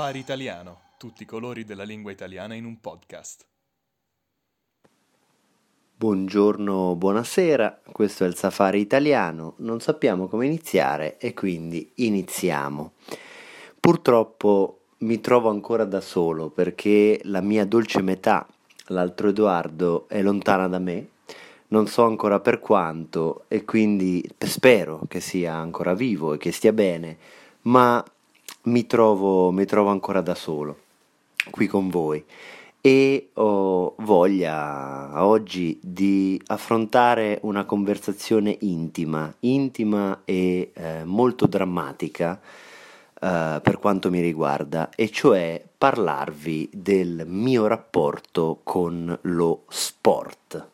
Safari Italiano, tutti i colori della lingua italiana in un podcast. Buongiorno, buonasera, questo è il Safari Italiano, non sappiamo come iniziare e quindi iniziamo. Purtroppo mi trovo ancora da solo perché la mia dolce metà, l'altro Edoardo, è lontana da me, non so ancora per quanto e quindi spero che sia ancora vivo e che stia bene, ma mi trovo, mi trovo ancora da solo qui con voi e ho voglia oggi di affrontare una conversazione intima, intima e eh, molto drammatica eh, per quanto mi riguarda, e cioè parlarvi del mio rapporto con lo sport.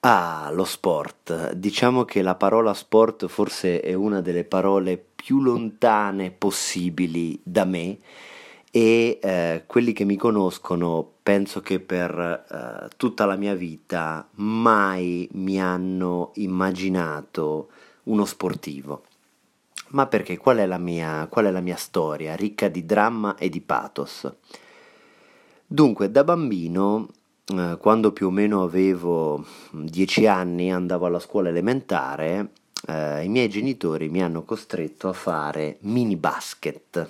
Ah, lo sport. Diciamo che la parola sport forse è una delle parole più lontane possibili da me e eh, quelli che mi conoscono penso che per eh, tutta la mia vita mai mi hanno immaginato uno sportivo. Ma perché? Qual è la mia, qual è la mia storia, ricca di dramma e di pathos? Dunque, da bambino eh, quando più o meno avevo dieci anni, andavo alla scuola elementare, eh, i miei genitori mi hanno costretto a fare mini basket,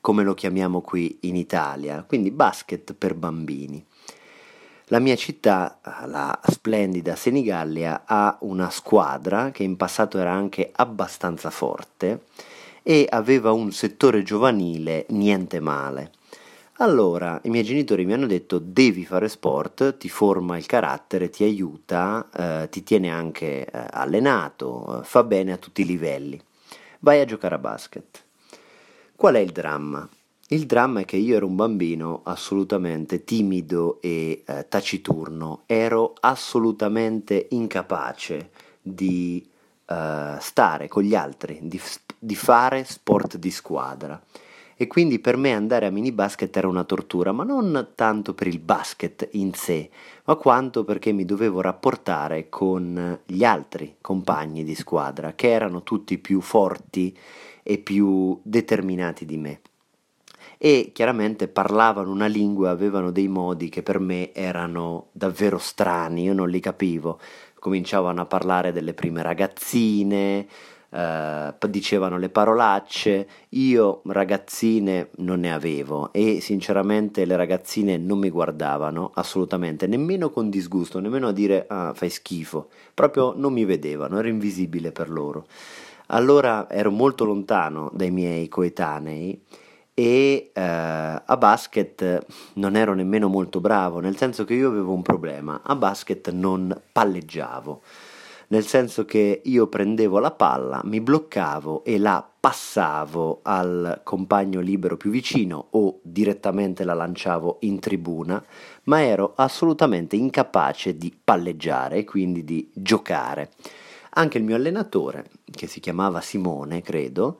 come lo chiamiamo qui in Italia, quindi basket per bambini. La mia città, la splendida Senigallia, ha una squadra che in passato era anche abbastanza forte e aveva un settore giovanile niente male. Allora, i miei genitori mi hanno detto devi fare sport, ti forma il carattere, ti aiuta, eh, ti tiene anche eh, allenato, eh, fa bene a tutti i livelli. Vai a giocare a basket. Qual è il dramma? Il dramma è che io ero un bambino assolutamente timido e eh, taciturno, ero assolutamente incapace di eh, stare con gli altri, di, di fare sport di squadra e quindi per me andare a mini basket era una tortura, ma non tanto per il basket in sé, ma quanto perché mi dovevo rapportare con gli altri compagni di squadra, che erano tutti più forti e più determinati di me. E chiaramente parlavano una lingua, avevano dei modi che per me erano davvero strani, io non li capivo. Cominciavano a parlare delle prime ragazzine, eh, dicevano le parolacce, io ragazzine non ne avevo e sinceramente le ragazzine non mi guardavano assolutamente, nemmeno con disgusto, nemmeno a dire ah, fai schifo, proprio non mi vedevano, ero invisibile per loro. Allora ero molto lontano dai miei coetanei e eh, a basket non ero nemmeno molto bravo, nel senso che io avevo un problema, a basket non palleggiavo nel senso che io prendevo la palla, mi bloccavo e la passavo al compagno libero più vicino o direttamente la lanciavo in tribuna, ma ero assolutamente incapace di palleggiare e quindi di giocare. Anche il mio allenatore, che si chiamava Simone, credo,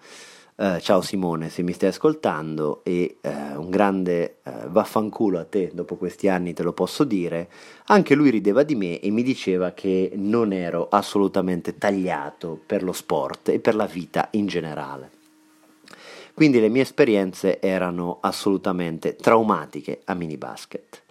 Uh, ciao Simone, se mi stai ascoltando e uh, un grande uh, vaffanculo a te dopo questi anni te lo posso dire, anche lui rideva di me e mi diceva che non ero assolutamente tagliato per lo sport e per la vita in generale. Quindi le mie esperienze erano assolutamente traumatiche a mini basket.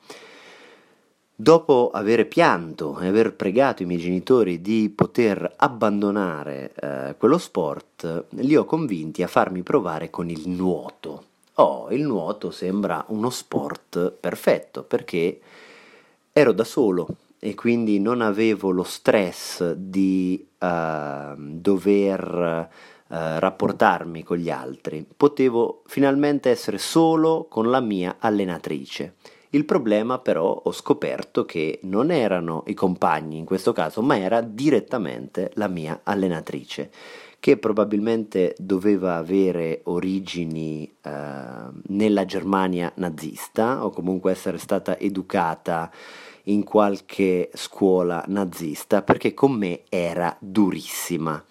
Dopo aver pianto e aver pregato i miei genitori di poter abbandonare eh, quello sport, li ho convinti a farmi provare con il nuoto. Oh, il nuoto sembra uno sport perfetto perché ero da solo e quindi non avevo lo stress di uh, dover uh, rapportarmi con gli altri. Potevo finalmente essere solo con la mia allenatrice il problema però ho scoperto che non erano i compagni in questo caso, ma era direttamente la mia allenatrice, che probabilmente doveva avere origini eh, nella Germania nazista o comunque essere stata educata in qualche scuola nazista, perché con me era durissima.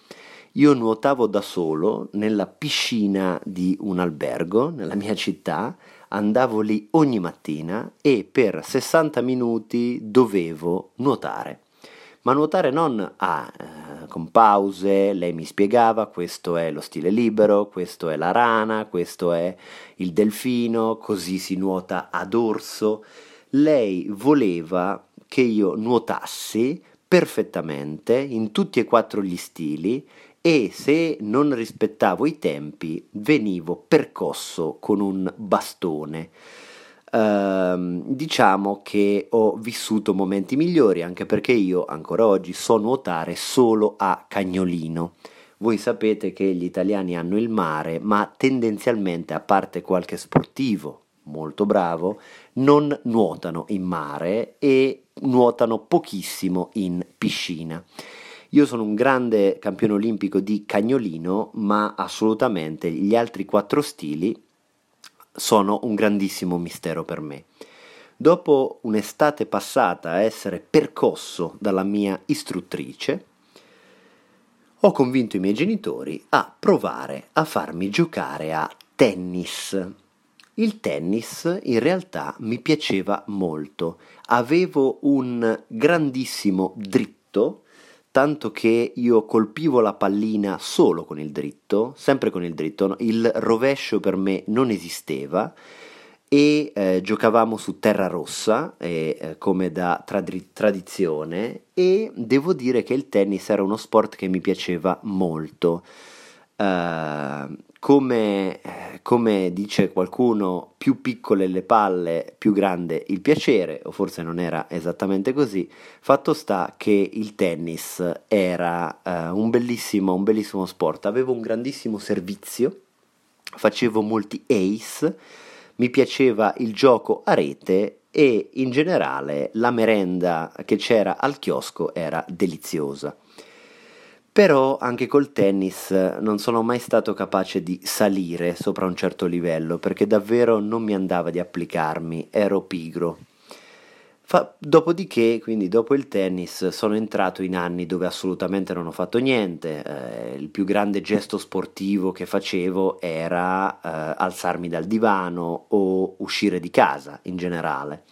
Io nuotavo da solo nella piscina di un albergo nella mia città andavo lì ogni mattina e per 60 minuti dovevo nuotare. Ma nuotare non a eh, con pause, lei mi spiegava questo è lo stile libero, questo è la rana, questo è il delfino, così si nuota ad orso. Lei voleva che io nuotassi perfettamente in tutti e quattro gli stili e se non rispettavo i tempi venivo percosso con un bastone. Uh, diciamo che ho vissuto momenti migliori anche perché io ancora oggi so nuotare solo a cagnolino. Voi sapete che gli italiani hanno il mare, ma tendenzialmente, a parte qualche sportivo molto bravo, non nuotano in mare e nuotano pochissimo in piscina. Io sono un grande campione olimpico di cagnolino, ma assolutamente gli altri quattro stili sono un grandissimo mistero per me. Dopo un'estate passata a essere percosso dalla mia istruttrice, ho convinto i miei genitori a provare a farmi giocare a tennis. Il tennis in realtà mi piaceva molto, avevo un grandissimo dritto, tanto che io colpivo la pallina solo con il dritto, sempre con il dritto, il rovescio per me non esisteva e eh, giocavamo su terra rossa eh, eh, come da trad- tradizione e devo dire che il tennis era uno sport che mi piaceva molto. Uh, come, come, dice qualcuno, più piccole le palle, più grande il piacere, o forse non era esattamente così. Fatto sta che il tennis era uh, un, bellissimo, un bellissimo sport, avevo un grandissimo servizio, facevo molti ace, mi piaceva il gioco a rete e in generale la merenda che c'era al chiosco era deliziosa. Però anche col tennis non sono mai stato capace di salire sopra un certo livello perché davvero non mi andava di applicarmi, ero pigro. Fa, dopodiché, quindi dopo il tennis, sono entrato in anni dove assolutamente non ho fatto niente. Eh, il più grande gesto sportivo che facevo era eh, alzarmi dal divano o uscire di casa in generale.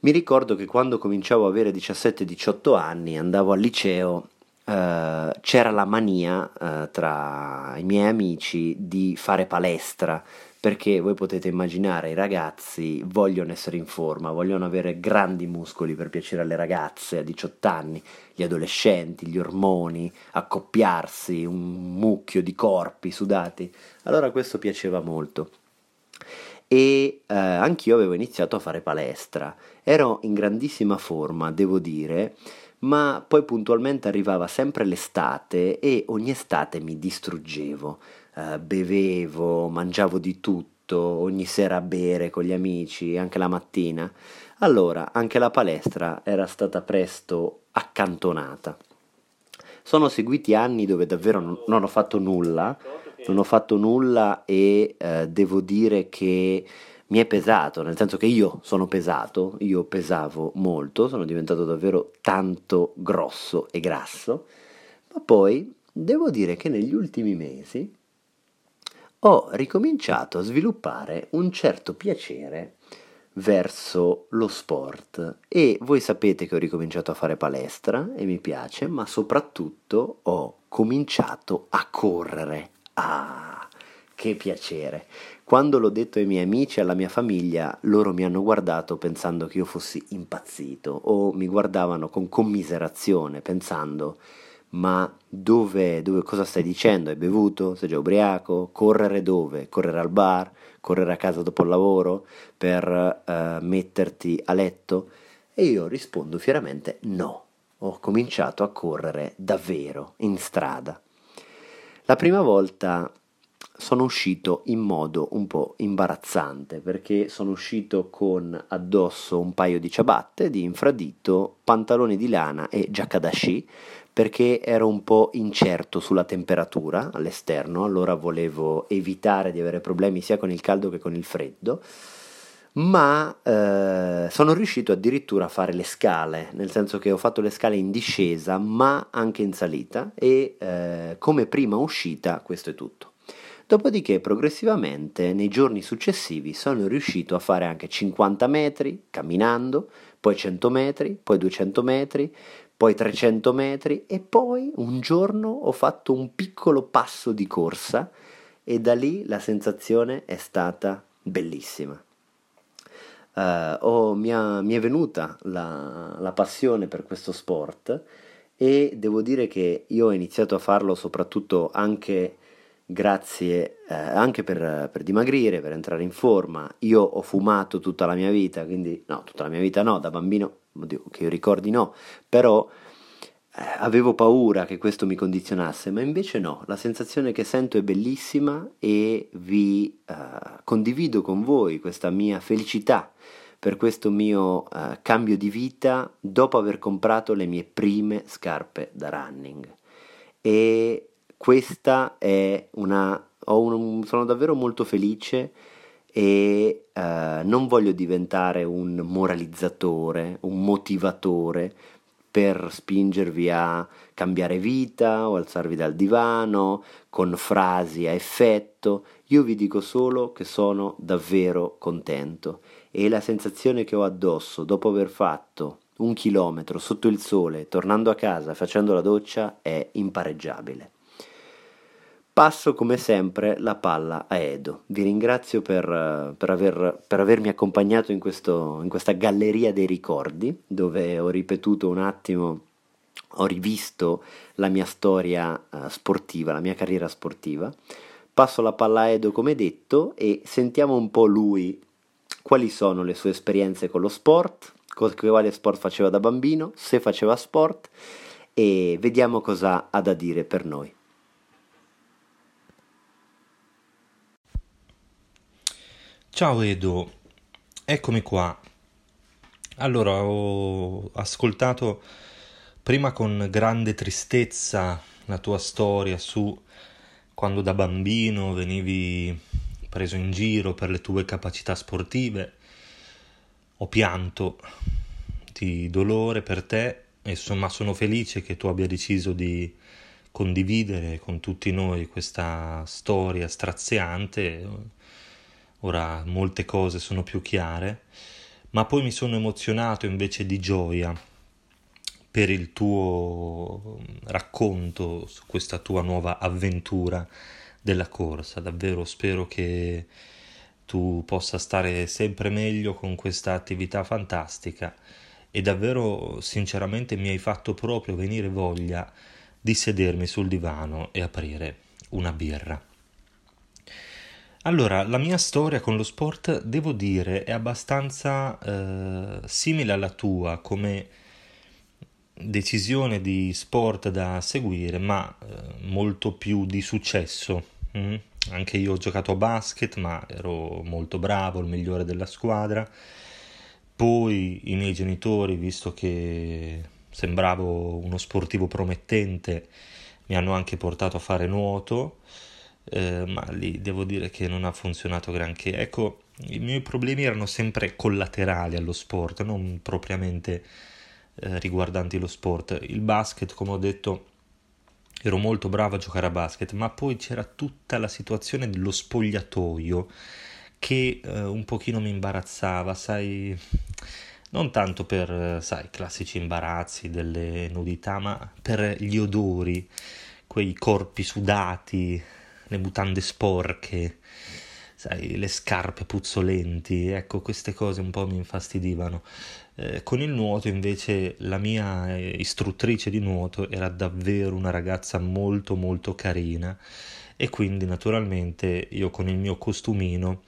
Mi ricordo che quando cominciavo ad avere 17-18 anni andavo al liceo Uh, c'era la mania uh, tra i miei amici di fare palestra perché voi potete immaginare i ragazzi vogliono essere in forma, vogliono avere grandi muscoli per piacere alle ragazze a 18 anni, gli adolescenti, gli ormoni, accoppiarsi, un mucchio di corpi sudati. Allora questo piaceva molto. E uh, anch'io avevo iniziato a fare palestra. Ero in grandissima forma, devo dire ma poi puntualmente arrivava sempre l'estate e ogni estate mi distruggevo, uh, bevevo, mangiavo di tutto, ogni sera a bere con gli amici, anche la mattina. Allora anche la palestra era stata presto accantonata. Sono seguiti anni dove davvero non, non ho fatto nulla, non ho fatto nulla e uh, devo dire che mi è pesato, nel senso che io sono pesato, io pesavo molto, sono diventato davvero tanto grosso e grasso, ma poi devo dire che negli ultimi mesi ho ricominciato a sviluppare un certo piacere verso lo sport e voi sapete che ho ricominciato a fare palestra e mi piace, ma soprattutto ho cominciato a correre. Ah, che piacere! Quando l'ho detto ai miei amici e alla mia famiglia, loro mi hanno guardato pensando che io fossi impazzito o mi guardavano con commiserazione pensando ma dove, dove cosa stai dicendo? Hai bevuto? Sei già ubriaco? Correre dove? Correre al bar? Correre a casa dopo il lavoro per uh, metterti a letto? E io rispondo fieramente no. Ho cominciato a correre davvero in strada. La prima volta sono uscito in modo un po' imbarazzante perché sono uscito con addosso un paio di ciabatte di infradito, pantaloni di lana e giacca da sci perché ero un po' incerto sulla temperatura all'esterno, allora volevo evitare di avere problemi sia con il caldo che con il freddo ma eh, sono riuscito addirittura a fare le scale, nel senso che ho fatto le scale in discesa ma anche in salita e eh, come prima uscita questo è tutto. Dopodiché progressivamente nei giorni successivi sono riuscito a fare anche 50 metri camminando, poi 100 metri, poi 200 metri, poi 300 metri e poi un giorno ho fatto un piccolo passo di corsa e da lì la sensazione è stata bellissima. Uh, oh, mi, ha, mi, è venuta la, la, passione per questo sport e devo dire che io ho iniziato a farlo soprattutto anche grazie eh, anche per, per, dimagrire, per entrare in forma. Io ho fumato tutta la mia vita, quindi no, tutta la mia vita no, da bambino, oddio, che io ricordi no, però eh, avevo paura che questo mi condizionasse, ma invece no, la sensazione che sento è bellissima e vi eh, condivido con voi questa mia felicità per questo mio uh, cambio di vita dopo aver comprato le mie prime scarpe da running. E questa è una... Un, sono davvero molto felice e uh, non voglio diventare un moralizzatore, un motivatore per spingervi a cambiare vita o alzarvi dal divano con frasi a effetto. Io vi dico solo che sono davvero contento e la sensazione che ho addosso dopo aver fatto un chilometro sotto il sole, tornando a casa facendo la doccia, è impareggiabile. Passo come sempre la palla a Edo. Vi ringrazio per, per, aver, per avermi accompagnato in, questo, in questa galleria dei ricordi, dove ho ripetuto un attimo, ho rivisto la mia storia uh, sportiva, la mia carriera sportiva. Passo la palla a Edo come detto e sentiamo un po' lui quali sono le sue esperienze con lo sport, quale sport faceva da bambino, se faceva sport e vediamo cosa ha da dire per noi. Ciao Edo, eccomi qua. Allora, ho ascoltato prima con grande tristezza la tua storia su quando da bambino venivi preso in giro per le tue capacità sportive, ho pianto di dolore per te insomma sono felice che tu abbia deciso di condividere con tutti noi questa storia straziante. Ora molte cose sono più chiare, ma poi mi sono emozionato invece di gioia per il tuo racconto su questa tua nuova avventura della corsa. Davvero spero che tu possa stare sempre meglio con questa attività fantastica e davvero sinceramente mi hai fatto proprio venire voglia di sedermi sul divano e aprire una birra. Allora, la mia storia con lo sport, devo dire, è abbastanza eh, simile alla tua come decisione di sport da seguire, ma eh, molto più di successo Mm. Anche io ho giocato a basket, ma ero molto bravo, il migliore della squadra. Poi i miei genitori, visto che sembravo uno sportivo promettente, mi hanno anche portato a fare nuoto, eh, ma lì devo dire che non ha funzionato granché. Ecco, i miei problemi erano sempre collaterali allo sport, non propriamente eh, riguardanti lo sport. Il basket, come ho detto, ero molto bravo a giocare a basket, ma poi c'era tutta la situazione dello spogliatoio che eh, un pochino mi imbarazzava, sai, non tanto per, sai, classici imbarazzi delle nudità, ma per gli odori, quei corpi sudati, le mutande sporche, sai, le scarpe puzzolenti, ecco, queste cose un po' mi infastidivano. Eh, con il nuoto invece la mia eh, istruttrice di nuoto era davvero una ragazza molto molto carina e quindi naturalmente io con il mio costumino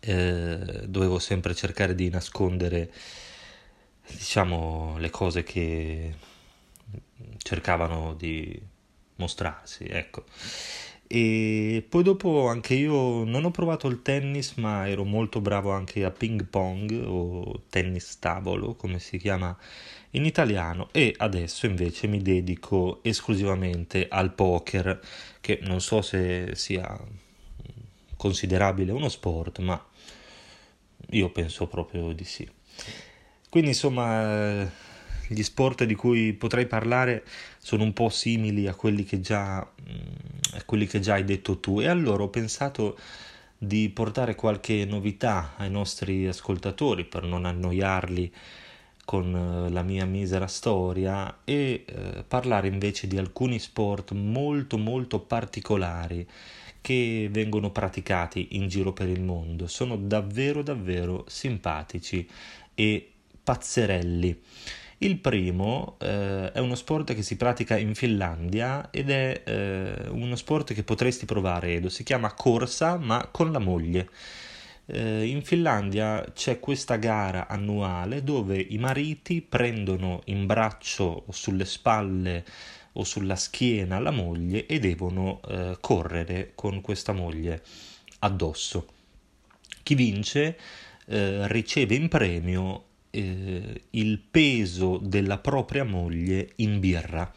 eh, dovevo sempre cercare di nascondere diciamo le cose che cercavano di mostrarsi ecco e poi dopo anche io non ho provato il tennis, ma ero molto bravo anche a ping pong o tennis tavolo, come si chiama in italiano, e adesso invece mi dedico esclusivamente al poker, che non so se sia considerabile uno sport, ma io penso proprio di sì. Quindi insomma gli sport di cui potrei parlare sono un po' simili a quelli che già, mm, a quelli che già hai detto tu e allora ho pensato di portare qualche novità ai nostri ascoltatori per non annoiarli con eh, la mia misera storia e eh, parlare invece di alcuni sport molto molto particolari che vengono praticati in giro per il mondo. Sono davvero davvero simpatici e pazzerelli. Il primo eh, è uno sport che si pratica in Finlandia ed è eh, uno sport che potresti provare, Edo. Si chiama corsa, ma con la moglie. Eh, in Finlandia c'è questa gara annuale dove i mariti prendono in braccio o sulle spalle o sulla schiena la moglie e devono eh, correre con questa moglie addosso. Chi vince eh, riceve in premio eh, il peso della propria moglie in birra.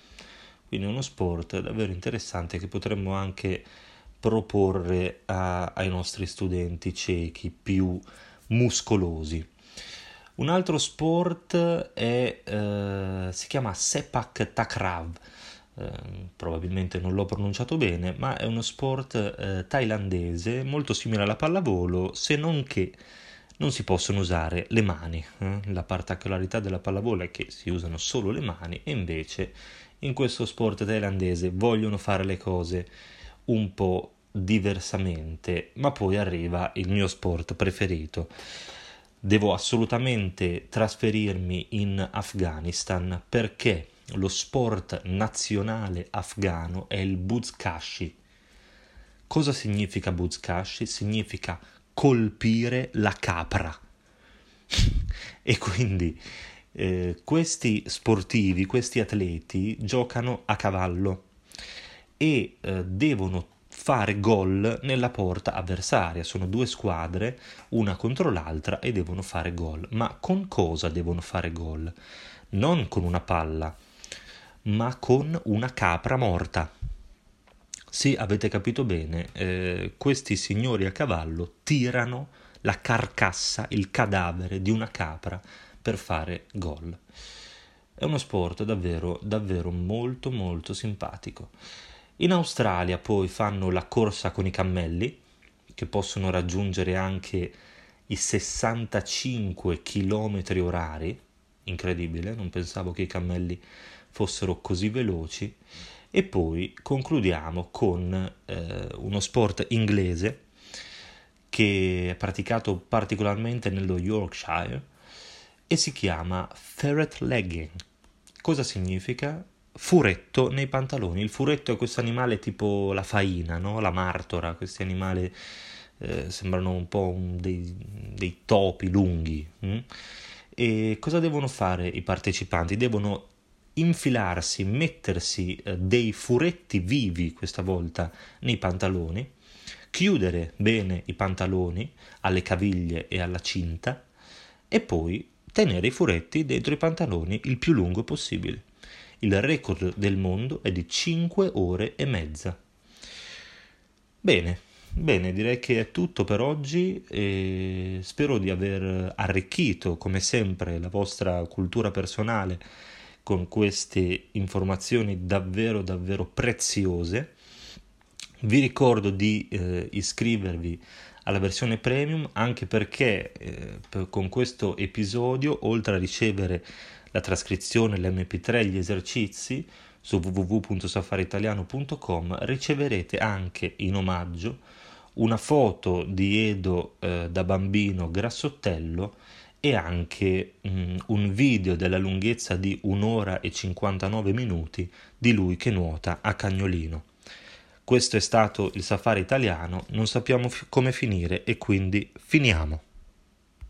Quindi uno sport davvero interessante che potremmo anche proporre a, ai nostri studenti ciechi più muscolosi. Un altro sport è, eh, si chiama Sepak Takrav, eh, probabilmente non l'ho pronunciato bene, ma è uno sport eh, thailandese molto simile alla pallavolo, se non che non si possono usare le mani. Eh? La particolarità della pallavolo è che si usano solo le mani e invece in questo sport thailandese vogliono fare le cose un po' diversamente, ma poi arriva il mio sport preferito. Devo assolutamente trasferirmi in Afghanistan perché lo sport nazionale afghano è il Buzkashi. Cosa significa Buzkashi? Significa colpire la capra. e quindi eh, questi sportivi, questi atleti giocano a cavallo e eh, devono fare gol nella porta avversaria. Sono due squadre, una contro l'altra, e devono fare gol. Ma con cosa devono fare gol? Non con una palla, ma con una capra morta. Sì, avete capito bene, eh, questi signori a cavallo tirano la carcassa, il cadavere di una capra per fare gol. È uno sport davvero, davvero molto, molto simpatico. In Australia poi fanno la corsa con i cammelli, che possono raggiungere anche i 65 km orari. Incredibile, non pensavo che i cammelli fossero così veloci e poi concludiamo con eh, uno sport inglese che è praticato particolarmente nello Yorkshire e si chiama ferret legging. Cosa significa? Furetto nei pantaloni. Il furetto è questo animale tipo la faina, no? la martora, questi animali eh, sembrano un po' un dei, dei, topi lunghi. Hm? E cosa devono fare i partecipanti? Devono infilarsi, mettersi eh, dei furetti vivi questa volta nei pantaloni, chiudere bene i pantaloni alle caviglie e alla cinta e poi tenere i furetti dentro i pantaloni il più lungo possibile. Il record del mondo è di 5 ore e mezza. Bene, bene, direi che è tutto per oggi e spero di aver arricchito come sempre la vostra cultura personale con queste informazioni davvero davvero preziose. Vi ricordo di eh, iscrivervi alla versione premium anche perché eh, per, con questo episodio, oltre a ricevere la trascrizione, l'MP3, gli esercizi su www.safaritaliano.com, riceverete anche in omaggio una foto di Edo eh, da bambino grassottello e anche mm, un video della lunghezza di un'ora e 59 minuti di lui che nuota a cagnolino. Questo è stato il safari italiano, non sappiamo f- come finire e quindi finiamo.